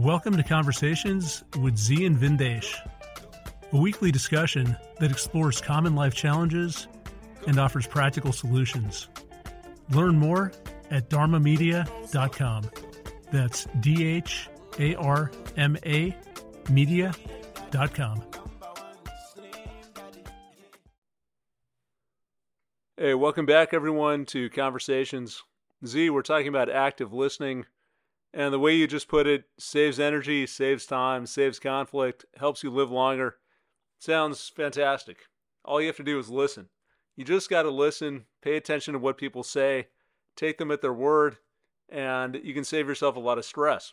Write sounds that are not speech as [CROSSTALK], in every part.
Welcome to Conversations with Z and Vindesh, a weekly discussion that explores common life challenges and offers practical solutions. Learn more at dharmamedia.com. That's D H A R M A media.com. Hey, welcome back, everyone, to Conversations. Z, we're talking about active listening. And the way you just put it saves energy, saves time, saves conflict, helps you live longer. Sounds fantastic. All you have to do is listen. You just got to listen, pay attention to what people say, take them at their word, and you can save yourself a lot of stress.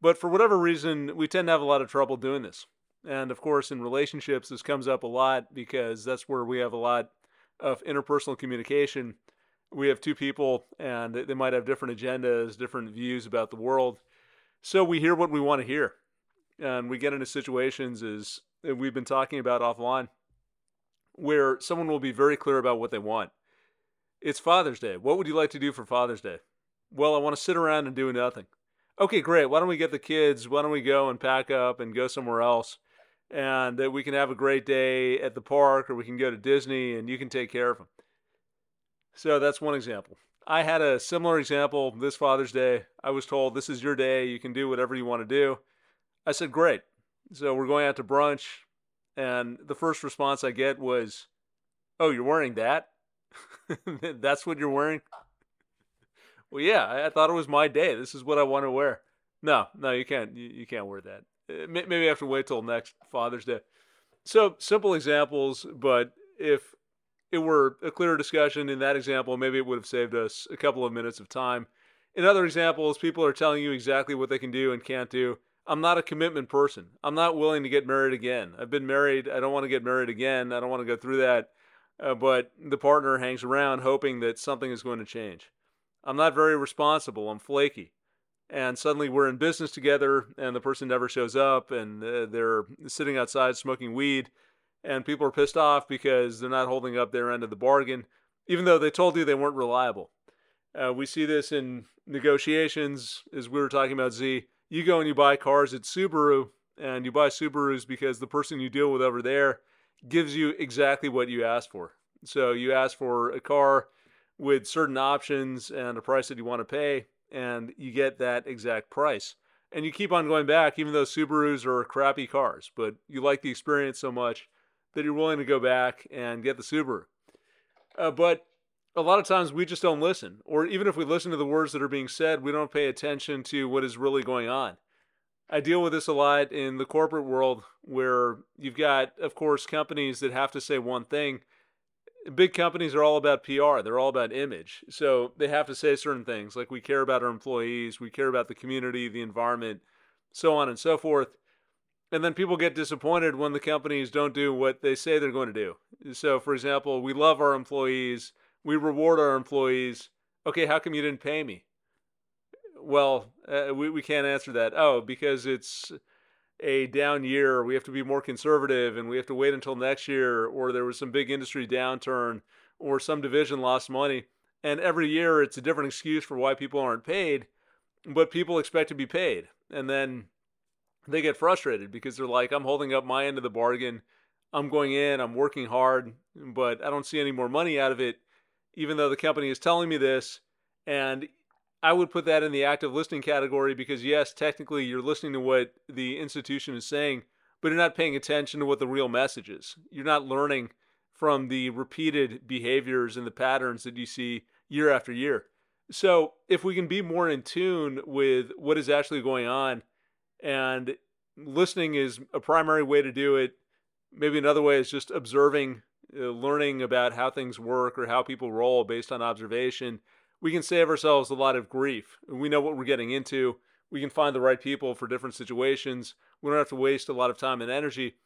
But for whatever reason, we tend to have a lot of trouble doing this. And of course, in relationships, this comes up a lot because that's where we have a lot of interpersonal communication, we have two people and they might have different agendas, different views about the world. So we hear what we want to hear. And we get into situations as we've been talking about offline where someone will be very clear about what they want. It's Father's Day. What would you like to do for Father's Day? Well, I want to sit around and do nothing. Okay, great. Why don't we get the kids? Why don't we go and pack up and go somewhere else? and that we can have a great day at the park or we can go to Disney and you can take care of them. So that's one example. I had a similar example this Father's Day. I was told, This is your day. You can do whatever you want to do. I said, Great. So we're going out to brunch. And the first response I get was, Oh, you're wearing that? [LAUGHS] that's what you're wearing? well, yeah, I, thought it was my day. This is what I want to wear. No, no, you can't. You, you can't wear that. Uh, maybe I have to wait till next Father's Day. So simple examples, but if it were a clearer discussion in that example, maybe it would have saved us a couple of minutes of time. In other examples, people are telling you exactly what they can do and can't do. I'm not a commitment person. I'm not willing to get married again. I've been married. I don't want to get married again. I don't want to go through that. Uh, but the partner hangs around hoping that something is going to change. I'm not very responsible. I'm flaky and suddenly we're in business together and the person never shows up and uh, they're sitting outside smoking weed and people are pissed off because they're not holding up their end of the bargain even though they told you they weren't reliable. Uh, we see this in negotiations as we were talking about z. You go and you buy cars at subaru and you buy subarus because the person you deal with over there gives you exactly what you asked for. So you ask for a car with certain options and a price that you want to pay and you get that exact price. And you keep on going back, even though Subarus are crappy cars, but you like the experience so much that you're willing to go back and get the Subaru. Uh, but a lot of times we just don't listen, or even if we listen to the words that are being said, we don't pay attention to what is really going on. I deal with this a lot in the corporate world where you've got, of course, companies that have to say one thing big companies are all about PR. They're all about image. So they have to say certain things like we care about our employees, we care about the community, the environment, so on and so forth. And then people get disappointed when the companies don't do what they say they're going to do. So, for example, we love our employees, we reward our employees. Okay, how come you didn't pay me? Well, uh, we, we can't answer that. Oh, because it's a down year, we have to be more conservative and we have to wait until next year, or there was some big industry downturn, or some division lost money. And every year it's a different excuse for why people aren't paid, but people expect to be paid. And then they get frustrated because they're like, I'm holding up my end of the bargain. I'm going in, I'm working hard, but I don't see any more money out of it, even though the company is telling me this. And I would put that in the active listening category because, yes, technically you're listening to what the institution is saying, but you're not paying attention to what the real message is. You're not learning from the repeated behaviors and the patterns that you see year after year. So, if we can be more in tune with what is actually going on, and listening is a primary way to do it, maybe another way is just observing, uh, learning about how things work or how people roll based on observation we can save ourselves a lot of grief. We know what we're getting into. We can find the right people for different situations. We don't have to waste a lot of time and energy.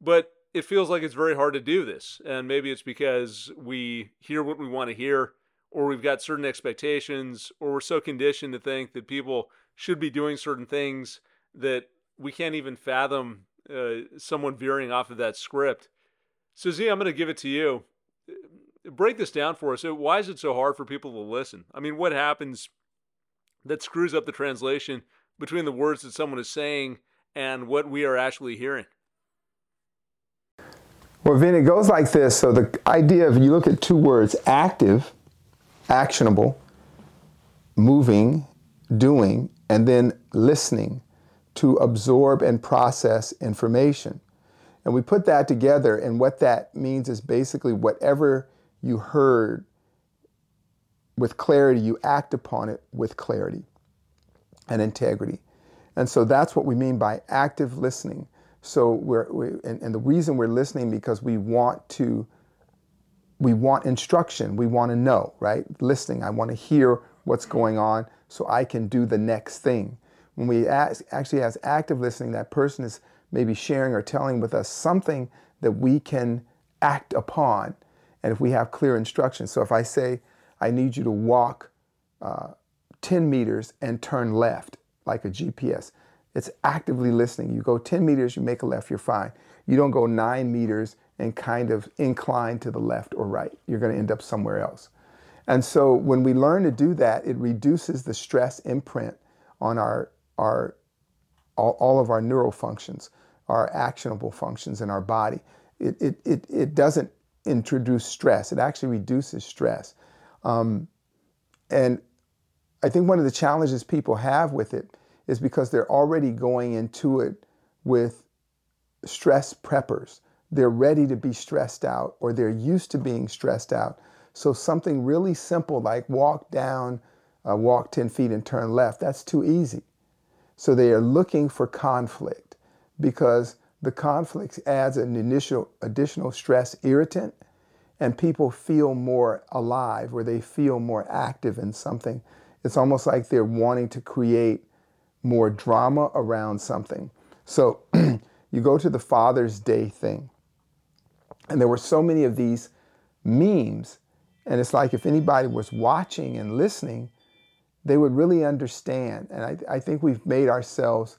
But it feels like it's very hard to do this. And maybe it's because we hear what we want to hear, or we've got certain expectations, or we're so conditioned to think that people should be doing certain things that we can't even fathom uh, someone veering off of that script. So, Z, I'm going to give it to you break this down for us. Why is it so hard for people to listen? I mean, what happens that screws up the translation between the words that someone is saying and what we are actually hearing? Well, Vin, it goes like this. So the idea of you look at two words active, actionable, moving, doing, and then listening to absorb and process information. And we put that together, and what that means is basically whatever you heard with clarity, you act upon it with clarity and integrity. And so that's what we mean by active listening. So we're, we, and, and the reason we're listening because we want to, we want instruction. We want to know, right? Listening. I want to hear what's going on so I can do the next thing. When we actually has active listening, that person is maybe sharing or telling with us something that we can act upon. And if we have clear instructions. So if I say, I need you to walk uh, 10 meters and turn left, like a GPS. It's actively listening. You go 10 meters, you make a left, you're fine. You don't go nine meters and kind of incline to the left or right. You're going to end up somewhere else. And so when we learn to do that, it reduces the stress imprint on our, our all, all of our neural functions, our actionable functions in our body. It, it, it, it doesn't introduce stress. It actually reduces stress. Um, and I think one of the challenges people have with it is because they're already going into it with stress preppers. They're ready to be stressed out or they're used to being stressed out. So something really simple like walk down, uh, walk 10 feet and turn left, that's too easy. So they are looking for conflict because the conflict adds an initial additional stress irritant and people feel more alive or they feel more active in something it's almost like they're wanting to create more drama around something. So [CLEARS THROAT] you go to the Father's Day thing, and there were so many of these memes, and it's like if anybody was watching and listening, they would really understand. And I, I think we've made ourselves,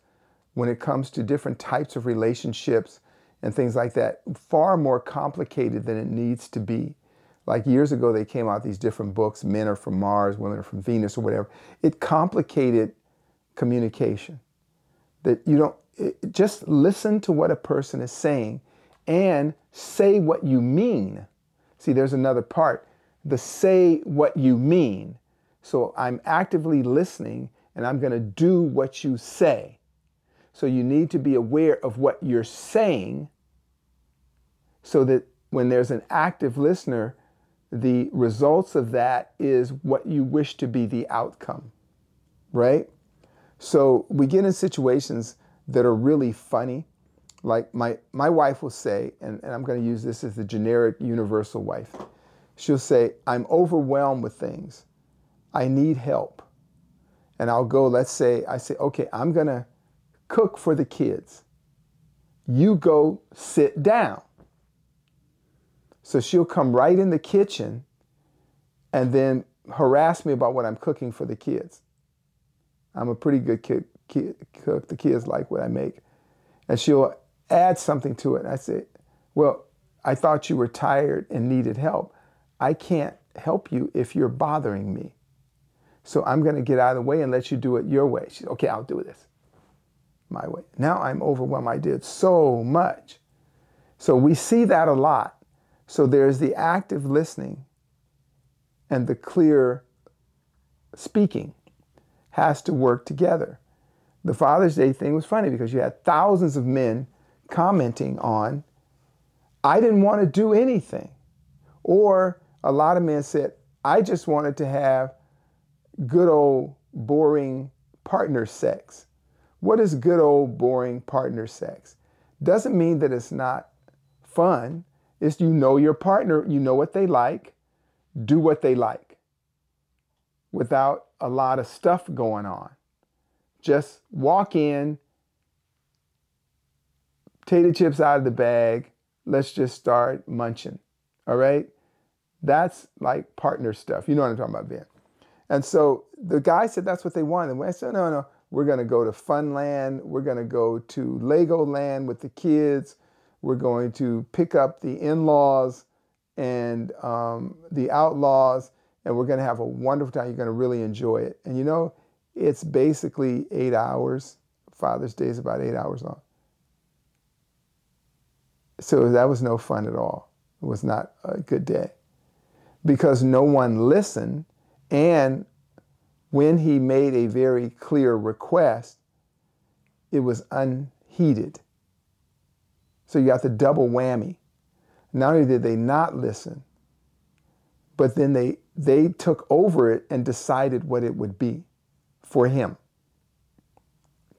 when it comes to different types of relationships and things like that, far more complicated than it needs to be. Like years ago they came out these different books men are from mars women are from venus or whatever. It complicated communication. That you don't it, just listen to what a person is saying and say what you mean. See there's another part. The say what you mean so i'm actively listening and i'm going to do what you say so you need to be aware of what you're saying so that when there's an active listener the results of that is what you wish to be the outcome, right? So we get in situations that are really funny. Like my, my wife will say, and, and I'm going to use this as the generic universal wife. She'll say, I'm overwhelmed with things. I need help. And I'll go, let's say, I say, okay, I'm going to cook for the kids. You go sit down. So she'll come right in the kitchen and then harass me about what I'm cooking for the kids. I'm a pretty good kid, kid, cook. The kids like what I make. And she'll add something to it. And I say, Well, I thought you were tired and needed help. I can't help you if you're bothering me. So I'm going to get out of the way and let you do it your way. She said, Okay, I'll do this my way. Now I'm overwhelmed. I did so much. So we see that a lot. So there's the active listening and the clear speaking has to work together. The Father's Day thing was funny because you had thousands of men commenting on, I didn't want to do anything. Or a lot of men said, I just wanted to have good old boring partner sex. What is good old boring partner sex? Doesn't mean that it's not fun It's you know your partner, you know what they like, do what they like without a lot of stuff going on. Just walk in, potato chips out of the bag, let's just start munching. All right? That's like partner stuff. You know what I'm talking about, Ben. And so the guy said that's what they wanted. And I said, no, no, we're going to go to Funland. We're going to go to Legoland with the kids. We're going to pick up the in laws and um, the outlaws, and we're going to have a wonderful time. You're going to really enjoy it. And you know, it's basically eight hours. Father's Day is about eight hours long. So that was no fun at all. It was not a good day because no one listened. And when he made a very clear request, it was unheeded. So you got the double whammy. Not only did they not listen, but then they they took over it and decided what it would be for him.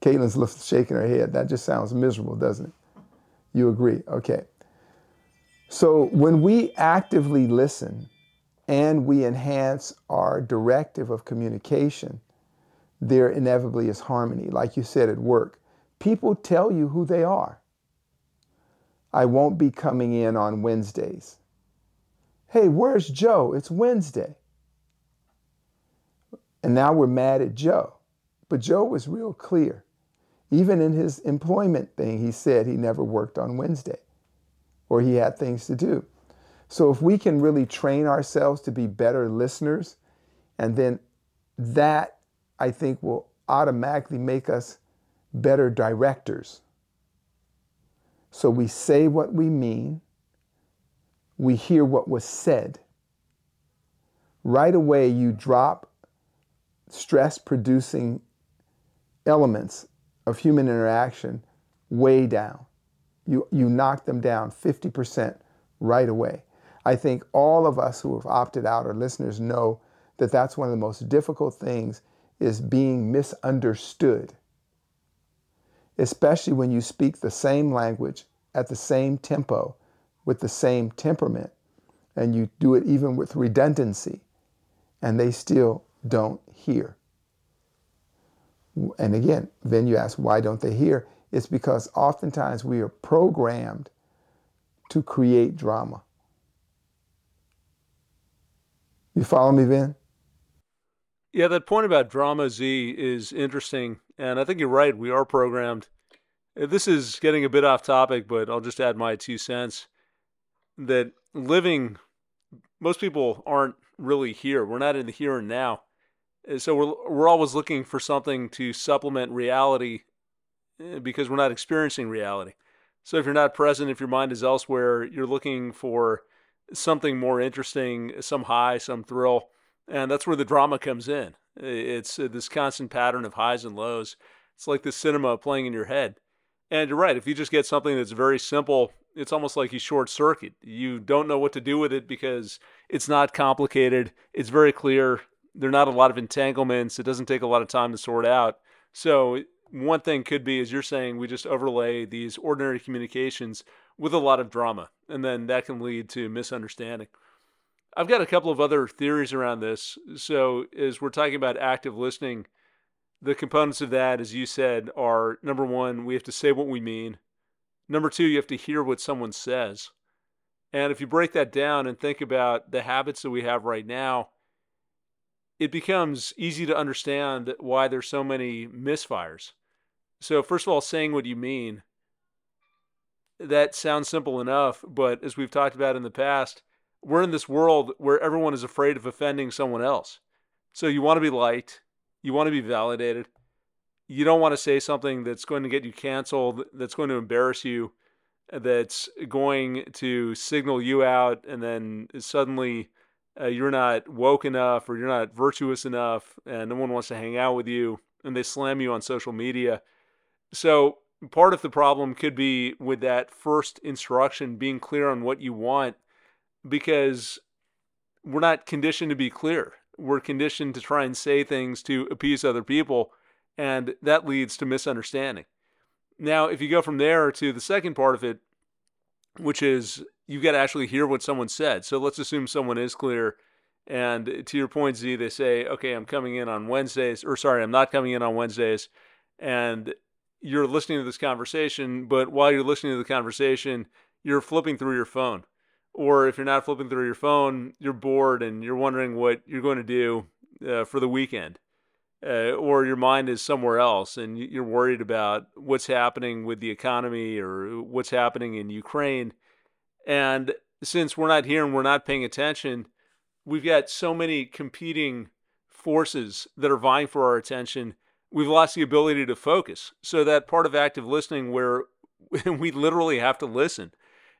Caitlin's shaking her head. That just sounds miserable, doesn't it? You agree? Okay. So when we actively listen and we enhance our directive of communication, there inevitably is harmony. Like you said at work, people tell you who they are. I won't be coming in on Wednesdays. Hey, where's Joe? It's Wednesday. And now we're mad at Joe. But Joe was real clear. Even in his employment thing, he said he never worked on Wednesday or he had things to do. So if we can really train ourselves to be better listeners, and then that I think will automatically make us better directors. So we say what we mean, we hear what was said. Right away, you drop stress producing elements of human interaction way down. You, you knock them down 50% right away. I think all of us who have opted out or listeners know that that's one of the most difficult things is being misunderstood. Especially when you speak the same language at the same tempo with the same temperament and you do it even with redundancy and they still don't hear. And again, then you ask, why don't they hear? It's because oftentimes we are programmed to create drama. You follow me, Vin? Yeah, that point about drama Z is interesting. And I think you're right. We are programmed. This is getting a bit off topic, but I'll just add my two cents that living, most people aren't really here. We're not in the here and now. So we're, we're always looking for something to supplement reality eh, because we're not experiencing reality. So if you're not present, if your mind is elsewhere, you're looking for something more interesting, some high, some thrill. And that's where the drama comes in. It's uh, this constant pattern of highs and lows. It's like the cinema playing in your head. And you're right, if you just get something that's very simple, it's almost like you short circuit. You don't know what to do with it because it's not complicated. It's very clear. There are not a lot of entanglements. It doesn't take a lot of time to sort out. So one thing could be, as you're saying, we just overlay these ordinary communications with a lot of drama, and then that can lead to misunderstanding. I've got a couple of other theories around this. So, as we're talking about active listening, the components of that, as you said, are number one, we have to say what we mean. Number two, you have to hear what someone says. And if you break that down and think about the habits that we have right now, it becomes easy to understand why there's so many misfires. So, first of all, saying what you mean. That sounds simple enough, but as we've talked about in the past, we're in this world where everyone is afraid of offending someone else. So, you want to be liked, you want to be validated. You don't want to say something that's going to get you canceled, that's going to embarrass you, that's going to signal you out, and then suddenly uh, you're not woke enough or you're not virtuous enough, and no one wants to hang out with you, and they slam you on social media so part of the problem could be with that first instruction being clear on what you want because we're not conditioned to be clear. We're conditioned to try and say things to appease other people, and that leads to misunderstanding. Now, if you go from there to the second part of it, which is you've got to actually hear what someone said. So let's assume someone is clear. And to your point, Z, they say, okay, I'm coming in on Wednesdays, or sorry, I'm not coming in on Wednesdays. And you're listening to this conversation, but while you're listening to the conversation, you're flipping through your phone. Or if you're not flipping through your phone, you're bored and you're wondering what you're going to do uh, for the weekend. Uh, or your mind is somewhere else and you're worried about what's happening with the economy or what's happening in Ukraine. And since we're not here and we're not paying attention, we've got so many competing forces that are vying for our attention, we've lost the ability to focus. So that part of active listening where [LAUGHS] we literally have to listen.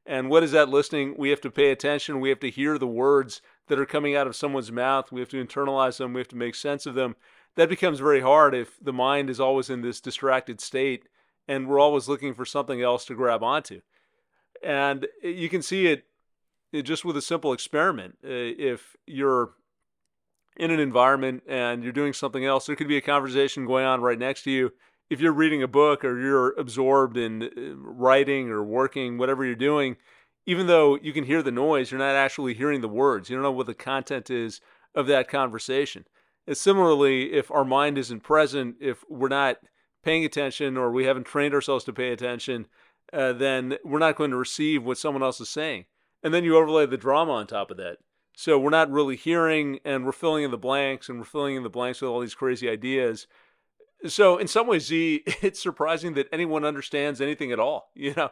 And what is that listening? We have to pay attention. We have to hear the words that are coming out of someone's mouth. We have to internalize them. We have to make sense of them. That becomes very hard if the mind is always in this distracted state and we're always looking for something else to grab onto. And you can see it, just with a simple experiment. Uh, if you're in an environment and you're doing something else, there could be a conversation going on right next to you. If you're reading a book or you're absorbed in uh, writing or working, whatever you're doing, even though you can hear the noise, you're not actually hearing the words. You don't know what the content is of that conversation. And similarly, if our mind isn't present, if we're not paying attention or we haven't trained ourselves to pay attention, uh, then we're not going to receive what someone else is saying. And then you overlay the drama on top of that. So we're not really hearing and we're filling in the blanks and we're filling in the blanks with all these crazy ideas. So in some ways, Z, [LAUGHS] it's surprising that anyone understands anything at all. [LAUGHS] You know,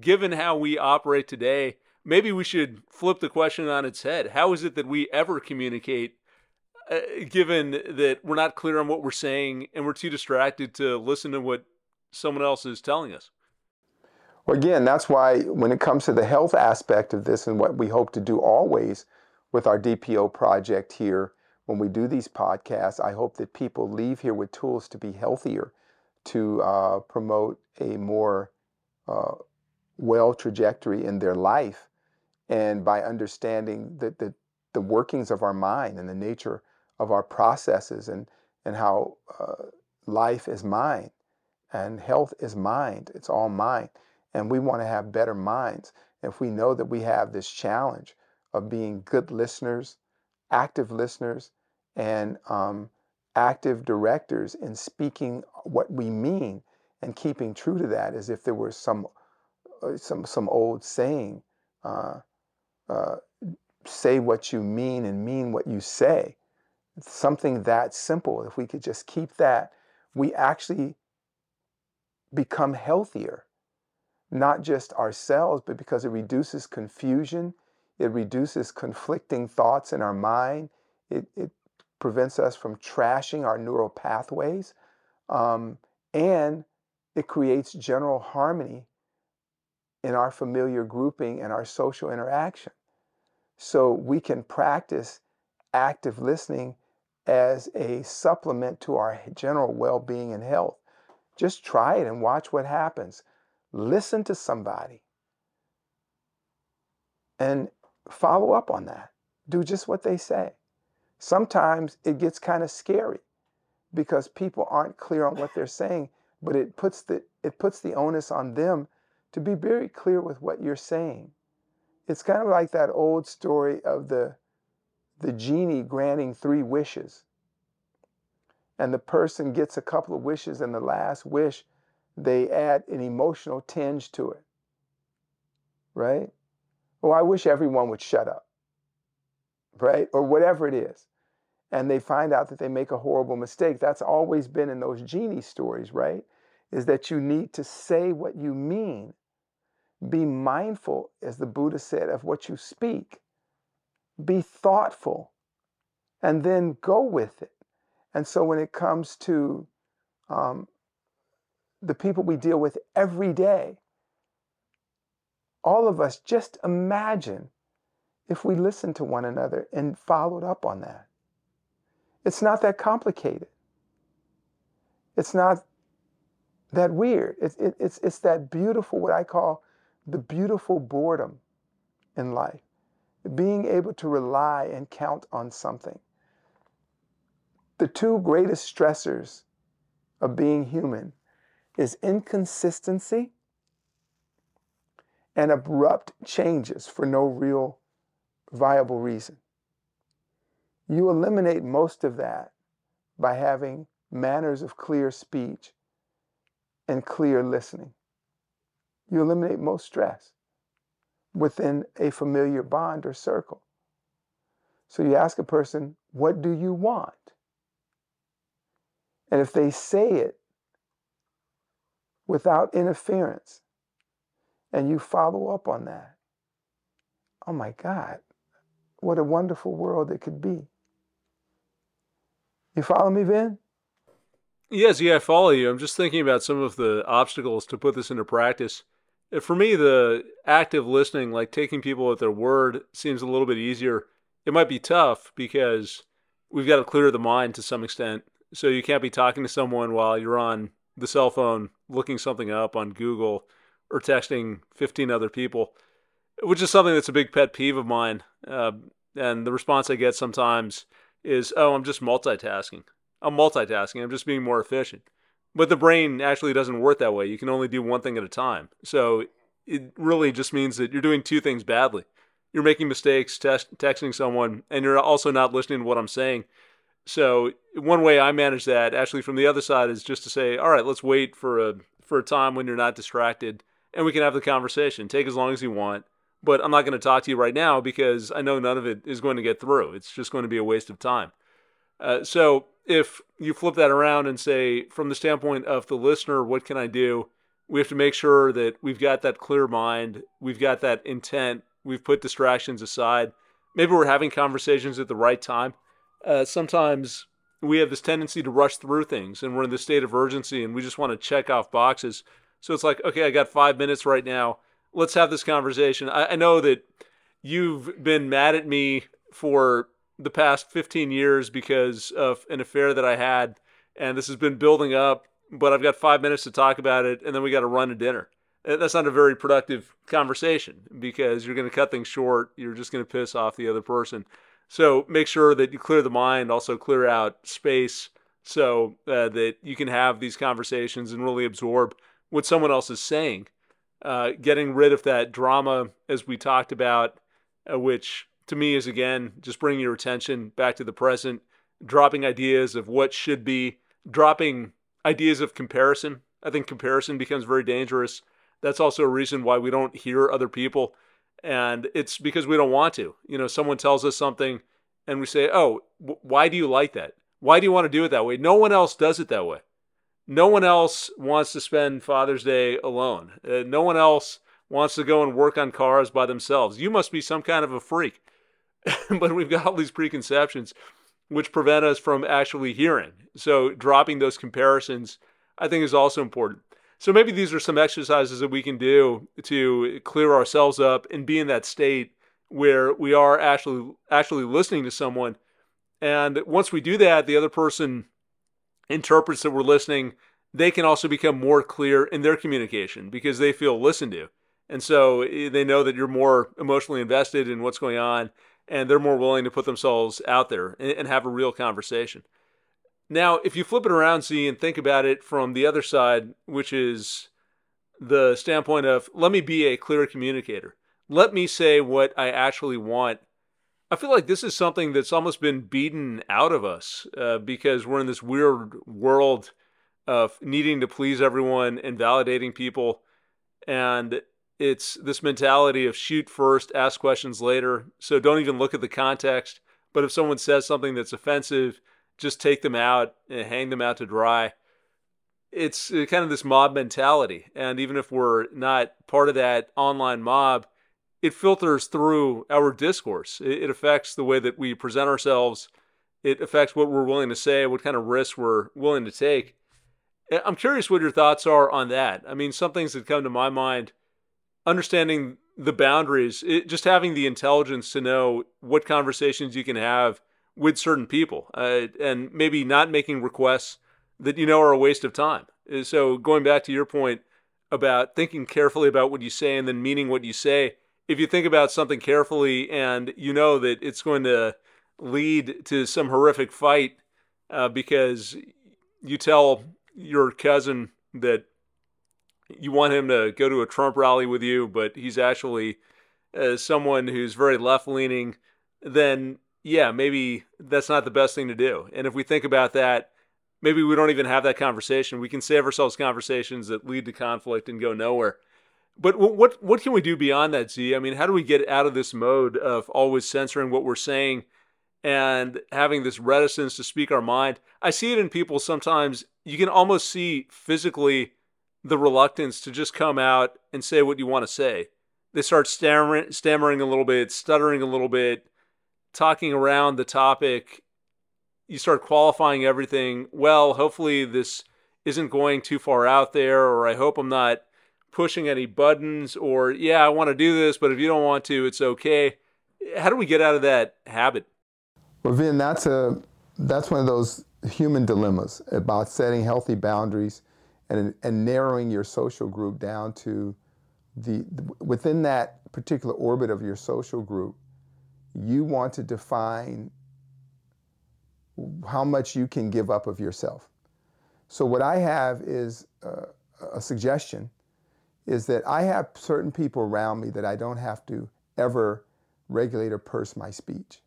given how we operate today, maybe we should flip the question on its head. How is it that we ever communicate uh, given that we're not clear on what we're saying and we're too distracted to listen to what someone else is telling us. Well, again, that's why when it comes to the health aspect of this and what we hope to do always with our DPO project here, when we do these podcasts, I hope that people leave here with tools to be healthier, to uh, promote a more uh, well trajectory in their life. And by understanding the, the, the workings of our mind and the nature of our processes and, and how uh, life is mind and health is mind. It's all mind. And we want to have better minds. If we know that we have this challenge of being good listeners, active listeners, and um, active directors in speaking what we mean and keeping true to that as if there were some uh, some some old saying uh, uh, say what you mean and mean what you say something that simple, if we could just keep that, we actually become healthier. Not just ourselves, but because it reduces confusion, it reduces conflicting thoughts in our mind, it, it prevents us from trashing our neural pathways, um, and it creates general harmony in our familiar grouping and our social interaction. So we can practice active listening as a supplement to our general well being and health. Just try it and watch what happens. Listen to somebody and follow up on that. Do just what they say. Sometimes it gets kind of scary because people aren't clear on what they're saying, but it puts the it puts the onus on them to be very clear with what you're saying. It's kind of like that old story of the the genie granting three wishes. And the person gets a couple of wishes, and the last wish, they add an emotional tinge to it. Right? Oh, I wish everyone would shut up. Right? Or whatever it is. And they find out that they make a horrible mistake. That's always been in those genie stories, right? Is that you need to say what you mean. Be mindful, as the Buddha said, of what you speak be thoughtful, and then go with it. And so when it comes to um, the people we deal with every day, all of us just imagine if we listened to one another and followed up on that. It's not that complicated. It's not that weird. It's, it, it's, it's that beautiful, what I call the beautiful boredom in life being able to rely and count on something. The two greatest stressors of being human is inconsistency and abrupt changes for no real viable reason. You eliminate most of that by having manners of clear speech and clear listening. You eliminate most stress within a familiar bond or circle. So you ask a person, What do you want? And if they say it without interference, and you follow up on that, oh my God, what a wonderful world it could be. You follow me, Vin? Yes, yeah, I follow you. I'm just thinking about some of the obstacles to put this into practice. Uh, for me, the active listening, like taking people at their word, seems a little bit easier. It might be tough because we've got to clear the mind to some extent. So you can't be talking to someone while you're on the cell phone looking something up on Google or texting 15 other people, which is something that's a big pet peeve of mine. Uh, and the response I get sometimes is, oh, I'm just multitasking. I'm multitasking. I'm just being more efficient. But the brain actually doesn't work that way. You can only do one thing at a time. So it really just means that you're doing two things badly. You're making mistakes, texting someone, and you're also not listening to what I'm saying. So one way I manage that, actually from the other side, is just to say, all right, let's wait for a for a time when you're not distracted, and we can have the conversation. Take as long as you want, but I'm not going to talk to you right now because I know none of it is going to get through. It's just going to be a waste of time. Uh, so if you flip that around and say, from the standpoint of the listener, what can I do? We have to make sure that we've got that clear mind, we've got that intent, we've put distractions aside. Maybe we're having conversations at the right time. Uh, sometimes we have this tendency to rush through things and we're in this state of urgency and we just want to check off boxes. So it's like, okay, I got five minutes right now. Let's have this conversation. I, I know that you've been mad at me for the past 15 years because of an affair that I had, and this has been building up. But I've got five minutes to talk about it, and then we got to run to dinner. That's not a very productive conversation because you're going to cut things short. You're just going to piss off the other person. So make sure that you clear the mind, also clear out space so uh, that you can have these conversations and really absorb what someone else is saying. Uh, getting rid of that drama, as we talked about, uh, which to me is again just bringing your attention back to the present, dropping ideas of what should be, dropping ideas of comparison. I think comparison becomes very dangerous. That's also a reason why we don't hear other people. And it's because we don't want to. You know, someone tells us something and we say, oh, w- why do you like that? Why do you want to do it that way? No one else does it that way. No one else wants to spend Father's Day alone. Uh, no one else wants to go and work on cars by themselves. You must be some kind of a freak. [LAUGHS] but we've got all these preconceptions which prevent us from actually hearing. So dropping those comparisons, I think, is also important. So maybe these are some exercises that we can do to clear ourselves up and be in that state where we are actually actually listening to someone. And once we do that, the other person interprets that we're listening. They can also become more clear in their communication because they feel listened to. And so eh, they know that you're more emotionally invested in what's going on and they're more willing to put themselves out there and, have a real conversation. Now, if you flip it around, see, and think about it from the other side, which is the standpoint of let me be a clear communicator. Let me say what I actually want. I feel like this is something that's almost been beaten out of us uh, because we're in this weird world of needing to please everyone and validating people. And it's this mentality of shoot first, ask questions later. So don't even look at the context. But if someone says something that's offensive, just take them out and hang them out to dry. It's uh, kind of this mob mentality. And even if we're not part of that online mob, it filters through our discourse. It affects the way that we present ourselves. It affects what we're willing to say, what kind of risks we're willing to take. I'm curious what your thoughts are on that. I mean, some things that come to my mind understanding the boundaries, it, just having the intelligence to know what conversations you can have with certain people, uh, and maybe not making requests that you know are a waste of time. Uh, so going back to your point about thinking carefully about what you say and then meaning what you say, if you think about something carefully and you know that it's going to lead to some horrific fight uh, because you tell your cousin that you want him to go to a Trump rally with you, but he's actually uh, someone who's very left leaning, then yeah, maybe that's not the best thing to do. And if we think about that, maybe we don't even have that conversation. We can save ourselves conversations that lead to conflict and go nowhere. But what what can we do beyond that, Z? I mean, how do we get out of this mode of always censoring what we're saying and having this reticence to speak our mind? I see it in people sometimes. You can almost see physically the reluctance to just come out and say what you want to say. They start stammering, stammering a little bit, stuttering a little bit, talking around the topic. you start qualifying everything. Well, hopefully this isn't going too far out there, or I hope I'm not pushing any buttons, or yeah, I want to do this, but if you don't want to, it's okay. How do we get out of that habit? Well, Vin, that's a that's one of those human dilemmas about setting healthy boundaries and and narrowing your social group down to the within that particular orbit of your social group. You want to define how much you can give up of yourself. So what I have is uh, a suggestion is that I have certain people around me that I don't have to ever regulate or purse my speech.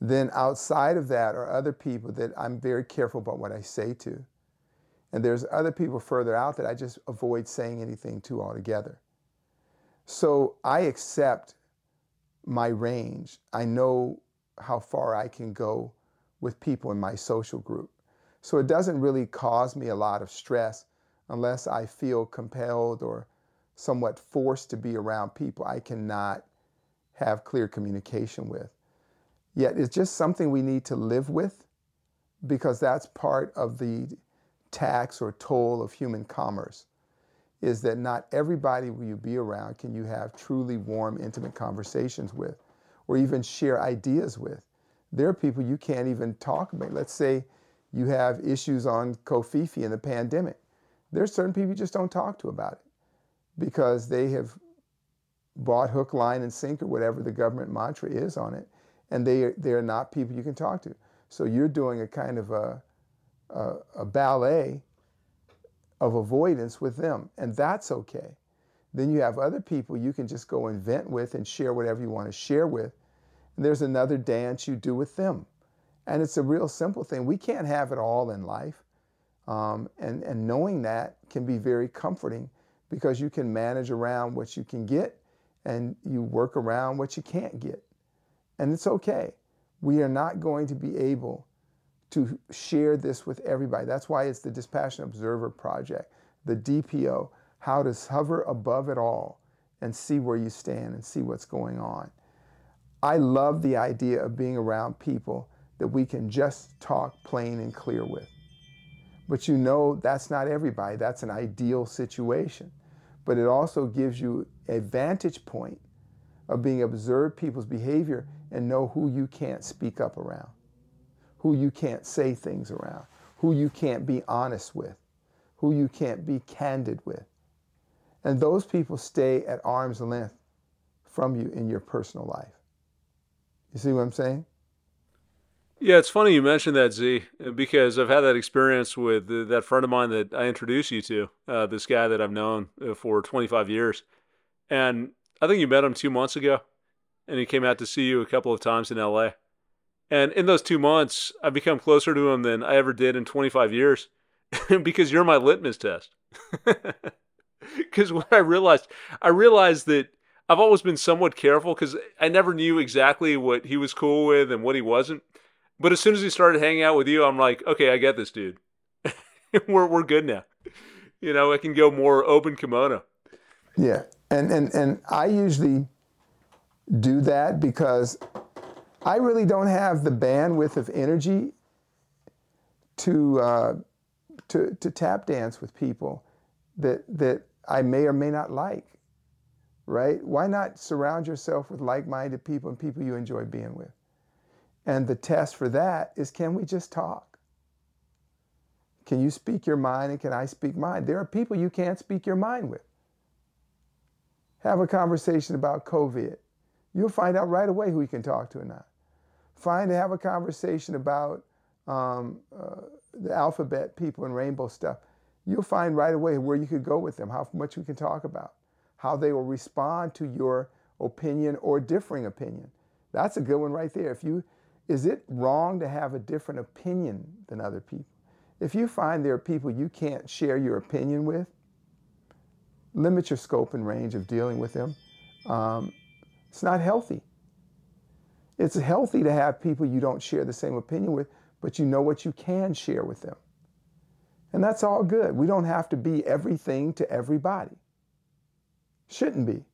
Then outside of that are other people that I'm very careful about what I say to. And there's other people further out that I just avoid saying anything to altogether. So I accept my range. I know how far I can go with people in my social group. So it doesn't really cause me a lot of stress unless I feel compelled or somewhat forced to be around people I cannot have clear communication with. Yet it's just something we need to live with because that's part of the tax or toll of human commerce is that not everybody will you be around can you have truly warm, intimate conversations with or even share ideas with. There are people you can't even talk about. Let's say you have issues on covfefe and the pandemic. There's certain people you just don't talk to about it because they have bought hook, line, and sinker, whatever the government mantra is on it, and they they're not people you can talk to. So you're doing a kind of a, a, a ballet of avoidance with them, and that's okay. Then you have other people you can just go and vent with and share whatever you want to share with. And there's another dance you do with them. And it's a real simple thing. We can't have it all in life. Um, and, and knowing that can be very comforting because you can manage around what you can get and you work around what you can't get. And it's okay. We are not going to be able to share this with everybody. That's why it's the Dispassionate Observer Project, the DPO, how to hover above it all and see where you stand and see what's going on. I love the idea of being around people that we can just talk plain and clear with. But you know that's not everybody. That's an ideal situation. But it also gives you a vantage point of being observed people's behavior and know who you can't speak up around, who you can't say things around, who you can't be honest with, who you can't be candid with. And those people stay at arm's length from you in your personal life. You see what I'm saying? Yeah, it's funny you mentioned that, Z, because I've had that experience with that friend of mine that I introduced you to, uh, this guy that I've known uh, for 25 years. And I think you met him two months ago, and he came out to see you a couple of times in LA. And in those two months, I've become closer to him than I ever did in 25 years [LAUGHS] because you're my litmus test. [LAUGHS] Because what I realized, I realized that I've always been somewhat careful because I never knew exactly what he was cool with and what he wasn't. But as soon as he started hanging out with you, I'm like, okay, I get this dude. [LAUGHS] we're we're good now. You know, I can go more open kimono. Yeah, and and and I usually do that because I really don't have the bandwidth of energy to uh, to to tap dance with people that that I may or may not like. Right? Why not surround yourself with like-minded people and people you enjoy being with? And the test for that is can we just talk? Can you speak your mind and can I speak mine? There are people you can't speak your mind with. Have a conversation about COVID. You'll find out right away who you can talk to or not. Find to have a conversation about um, uh, the alphabet people and rainbow stuff. You'll find right away where you could go with them, how much we can talk about, how they will respond to your opinion or differing opinion. That's a good one right there. If you is it wrong to have a different opinion than other people? If you find there are people you can't share your opinion with, limit your scope and range of dealing with them. Um, it's not healthy. It's healthy to have people you don't share the same opinion with, but you know what you can share with them. And that's all good. We don't have to be everything to everybody. Shouldn't be.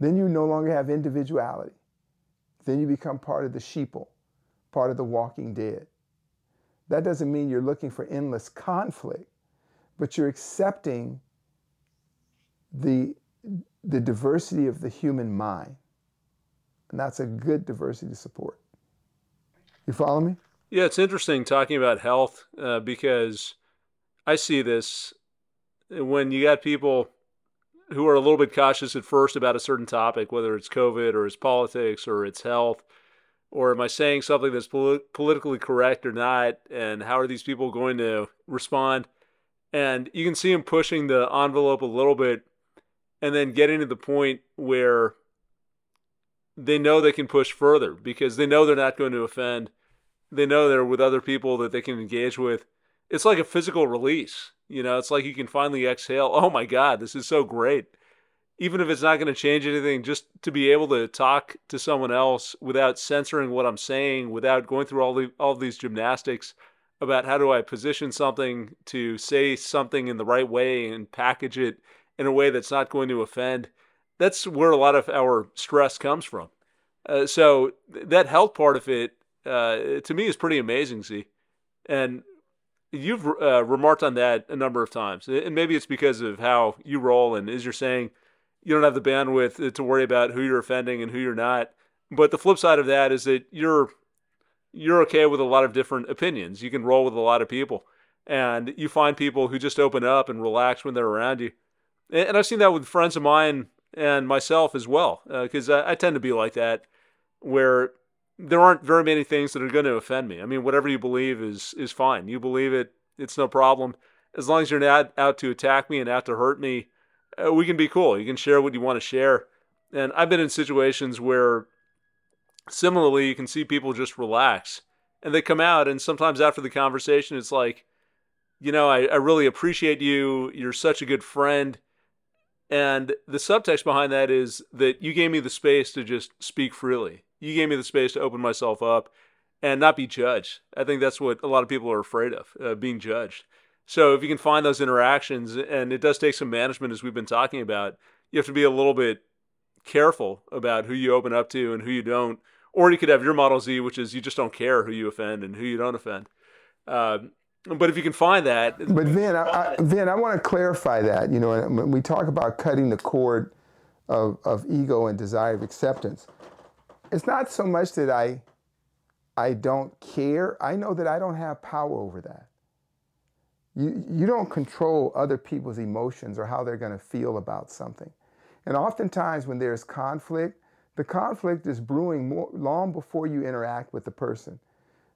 Then you no longer have individuality then you become part of the sheeple, part of the walking dead. That doesn't mean you're looking for endless conflict, but you're accepting the, the diversity of the human mind. And that's a good diversity to support. You follow me? Yeah, it's interesting talking about health uh, because I see this when you got people who are a little bit cautious at first about a certain topic, whether it's COVID or it's politics or it's health, or am I saying something that's polit- politically correct or not, and how are these people going to respond? And you can see them pushing the envelope a little bit and then getting to the point where they know they can push further because they know they're not going to offend. They know they're with other people that they can engage with. It's like a physical release. You know, it's like you can finally exhale. Oh my God, this is so great. Even if it's not going to change anything, just to be able to talk to someone else without censoring what I'm saying, without going through all the all these gymnastics about how do I position something to say something in the right way and package it in a way that's not going to offend. That's where a lot of our stress comes from. Uh, so that health part of it, uh, to me, is pretty amazing. See, and you've uh, remarked on that a number of times, and maybe it's because of how you roll, and as you're saying, you don't have the bandwidth to worry about who you're offending and who you're not. But the flip side of that is that you're you're okay with a lot of different opinions. You can roll with a lot of people, and you find people who just open up and relax when they're around you. And I've seen that with friends of mine and myself as well, because uh, I, I tend to be like that, where there aren't very many things that are going to offend me. I mean, whatever you believe is is fine. You believe it, it's no problem. As long as you're not out to attack me and out to hurt me, uh, we can be cool. You can share what you want to share. And I've been in situations where, similarly, you can see people just relax and they come out, and sometimes after the conversation, it's like, you know, I, I really appreciate you. You're such a good friend. And the subtext behind that is that you gave me the space to just speak freely you gave me the space to open myself up and not be judged. I think that's what a lot of people are afraid of, uh, being judged. So if you can find those interactions, and it does take some management, as we've been talking about, you have to be a little bit careful about who you open up to and who you don't. Or you could have your model Zi, which is you just don't care who you offend and who you don't offend. Uh, but if you can find that, but Vin, I, I, Vin, I want to clarify that. You know, when we talk about cutting the cord of, of ego and desire of acceptance, it's not so much that I I don't care. I know that I don't have power over that. You, you don't control other people's emotions or how they're going to feel about something. And oftentimes, when there's conflict, the conflict is brewing more, long before you interact with the person.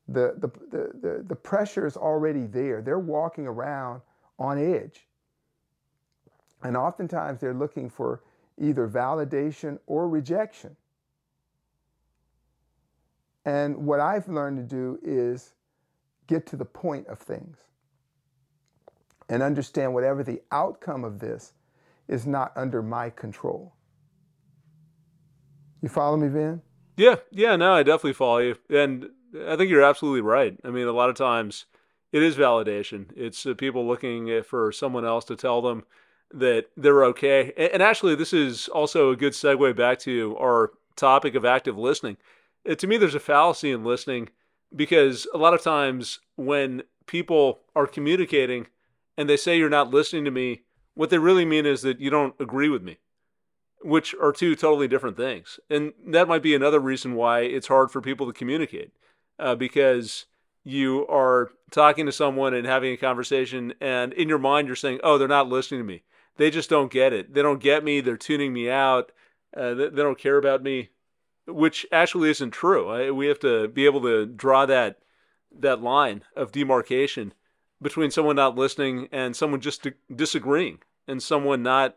The, the, the, the, the pressure is already there. They're walking around on edge. And oftentimes, they're looking for either validation or rejection. And what I've learned to do is get to the point of things and understand whatever the outcome of this is not under my control. You follow me, Vin? Yeah, yeah, no, I definitely follow you. And I think you're absolutely right. I mean, a lot of times it is validation. It's uh, people looking for someone else to tell them that they're okay. And actually, this is also a good segue back to our topic of active listening to me, there's a fallacy in listening because a lot of times when people are communicating and they say you're not listening to me, what they really mean is that you don't agree with me, which are two totally different things. And that might be another reason why it's hard for people to communicate uh, because you are talking to someone and having a conversation, and in your mind, you're saying, Oh, they're not listening to me. They just don't get it. They don't get me. They're tuning me out. Uh, they, they don't care about me which actually isn't true. We have to be able to draw that that line of demarcation between someone not listening and someone just disagreeing, and someone not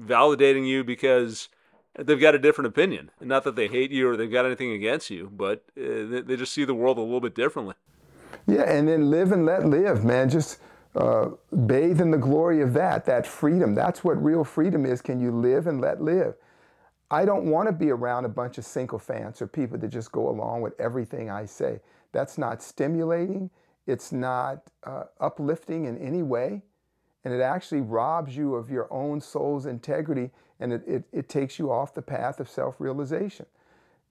validating you because they've got a different opinion. Not that they hate you or they've got anything against you, but uh, they just see the world a little bit differently. Yeah, and then live and let live, man. Just uh, bathe in the glory of that, that freedom. That's what real freedom is. Can you live and let live? I don't want to be around a bunch of sycophants or people that just go along with everything I say. That's not stimulating. It's not uh, uplifting in any way. And it actually robs you of your own soul's integrity and it, it, it takes you off the path of self realization.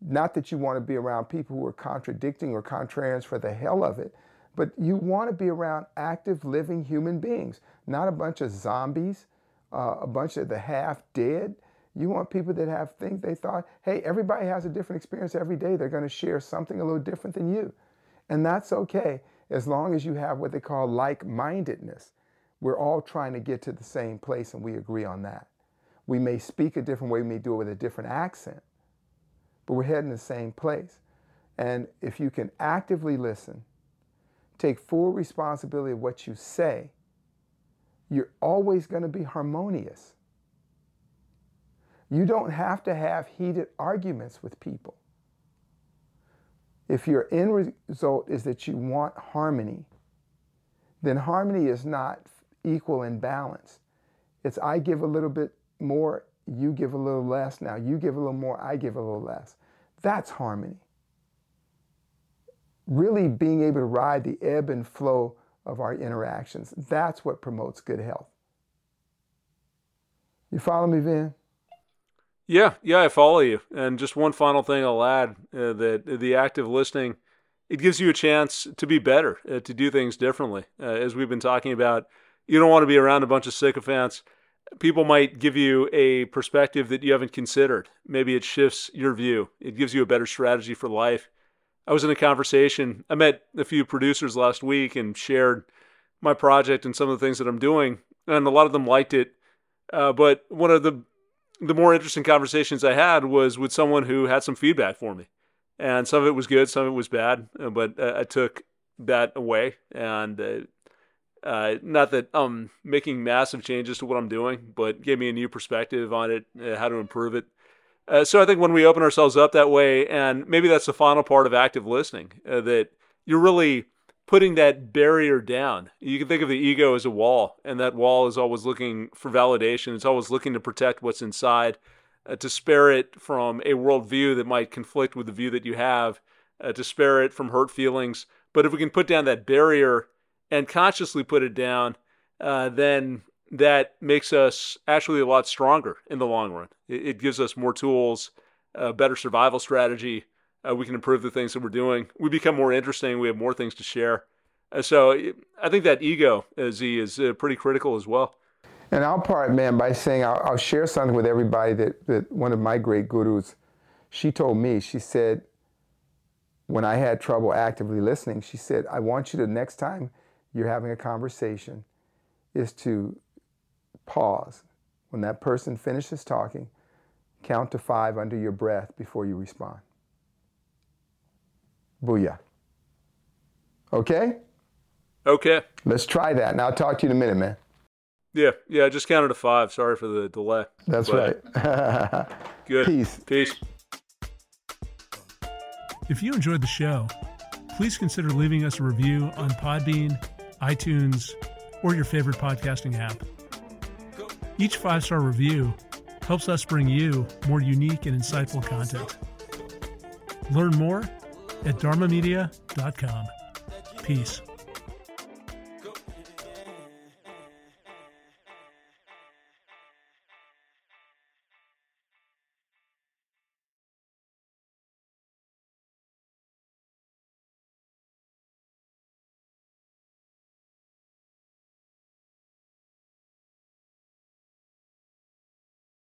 Not that you want to be around people who are contradicting or contrarians for the hell of it, but you want to be around active, living human beings, not a bunch of zombies, uh, a bunch of the half dead. You want people that have things they thought, hey, everybody has a different experience every day. They're going to share something a little different than you. And that's okay as long as you have what they call like mindedness. We're all trying to get to the same place and we agree on that. We may speak a different way, we may do it with a different accent, but we're heading the same place. And if you can actively listen, take full responsibility of what you say, you're always going to be harmonious. You don't have to have heated arguments with people. If your end result is that you want harmony, then harmony is not equal and balanced. It's I give a little bit more, you give a little less. Now you give a little more, I give a little less. That's harmony. Really being able to ride the ebb and flow of our interactions. That's what promotes good health. You follow me, Vin? Yeah, yeah, I follow you. And just one final thing I'll add uh, that the active listening, it gives you a chance to be better, uh, to do things differently. Uh, as we've been talking about, you don't want to be around a bunch of sycophants. People might give you a perspective that you haven't considered. Maybe it shifts your view. It gives you a better strategy for life. I was in a conversation. I met a few producers last week and shared my project and some of the things that I'm doing, and a lot of them liked it. Uh, but one of the the more interesting conversations I had was with someone who had some feedback for me, and some of it was good, some of it was bad, uh, but uh, I took that away, and uh, uh, not that I'm making massive changes to what I'm doing, but gave me a new perspective on it, uh, how to improve it. Uh, so I think when we open ourselves up that way, and maybe that's the final part of active listening, that you're really putting that barrier down. You can think of the ego as a wall, and that wall is always looking for validation. It's always looking to protect what's inside, uh, to spare it from a worldview that might conflict with the view that you have, uh, to spare it from hurt feelings. But if we can put down that barrier and consciously put it down, uh, then that makes us actually a lot stronger in the long run. It, it gives us more tools, a better survival strategy, uh, we can improve the things that we're doing. We become more interesting. We have more things to share. Uh, so I think that ego, uh, Zi, is uh, pretty critical as well. And I'll part, man, by saying I'll, I'll share something with everybody that, that one of my great gurus, she told me, she said, when I had trouble actively listening, she said, I want you to, next time you're having a conversation, is to pause. When that person finishes talking, count to five under your breath before you respond. Booyah. Okay? Okay. Let's try that. Now I'll talk to you in a minute, man. Yeah, yeah, I just counted to five. Sorry for the delay. That's but right. [LAUGHS] good. Peace. Peace. If you enjoyed the show, please consider leaving us a review on Podbean, iTunes, or your favorite podcasting app. Each five star review helps us bring you more unique and insightful content. Learn more at dharmamedia.com. Peace.